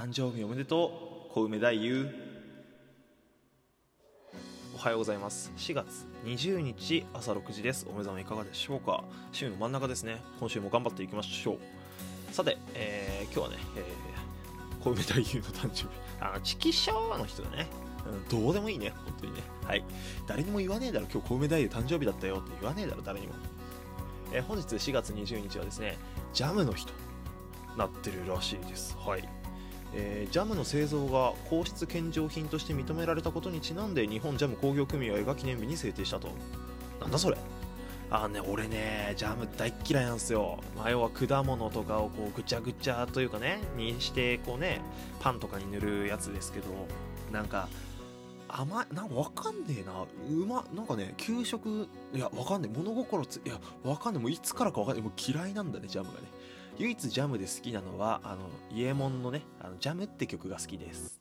誕生日おめでとう小梅太夫おはようございます4月20日朝6時ですお目覚めいかがでしょうか週の真ん中ですね今週も頑張っていきましょうさて、えー今日はね、えー、小梅太夫の誕生日あのチキショーの人だねうん、どうでもいいね、本当にね。はい。誰にも言わねえだろ、今日、小梅太夫誕生日だったよって言わねえだろ、誰にも。えー本日4月20日はですね、ジャムの日となってるらしいです。はい。えージャムの製造が皇室献上品として認められたことにちなんで日本ジャム工業組合が記念日に制定したと。なんだそれ？あーね俺ねジャム大っ嫌いなんですよ、まあ、要は果物とかをこうぐちゃぐちゃというかねにしてこうねパンとかに塗るやつですけどなんか甘いなんかわかんねえな。うまなんかね給食いやわかんねえ。物心ついやわかんねえ。もういつからかわかんねえもう嫌いなんだねジャムがね。唯一ジャムで好きなのはあのイエモンのねあのジャムって曲が好きです。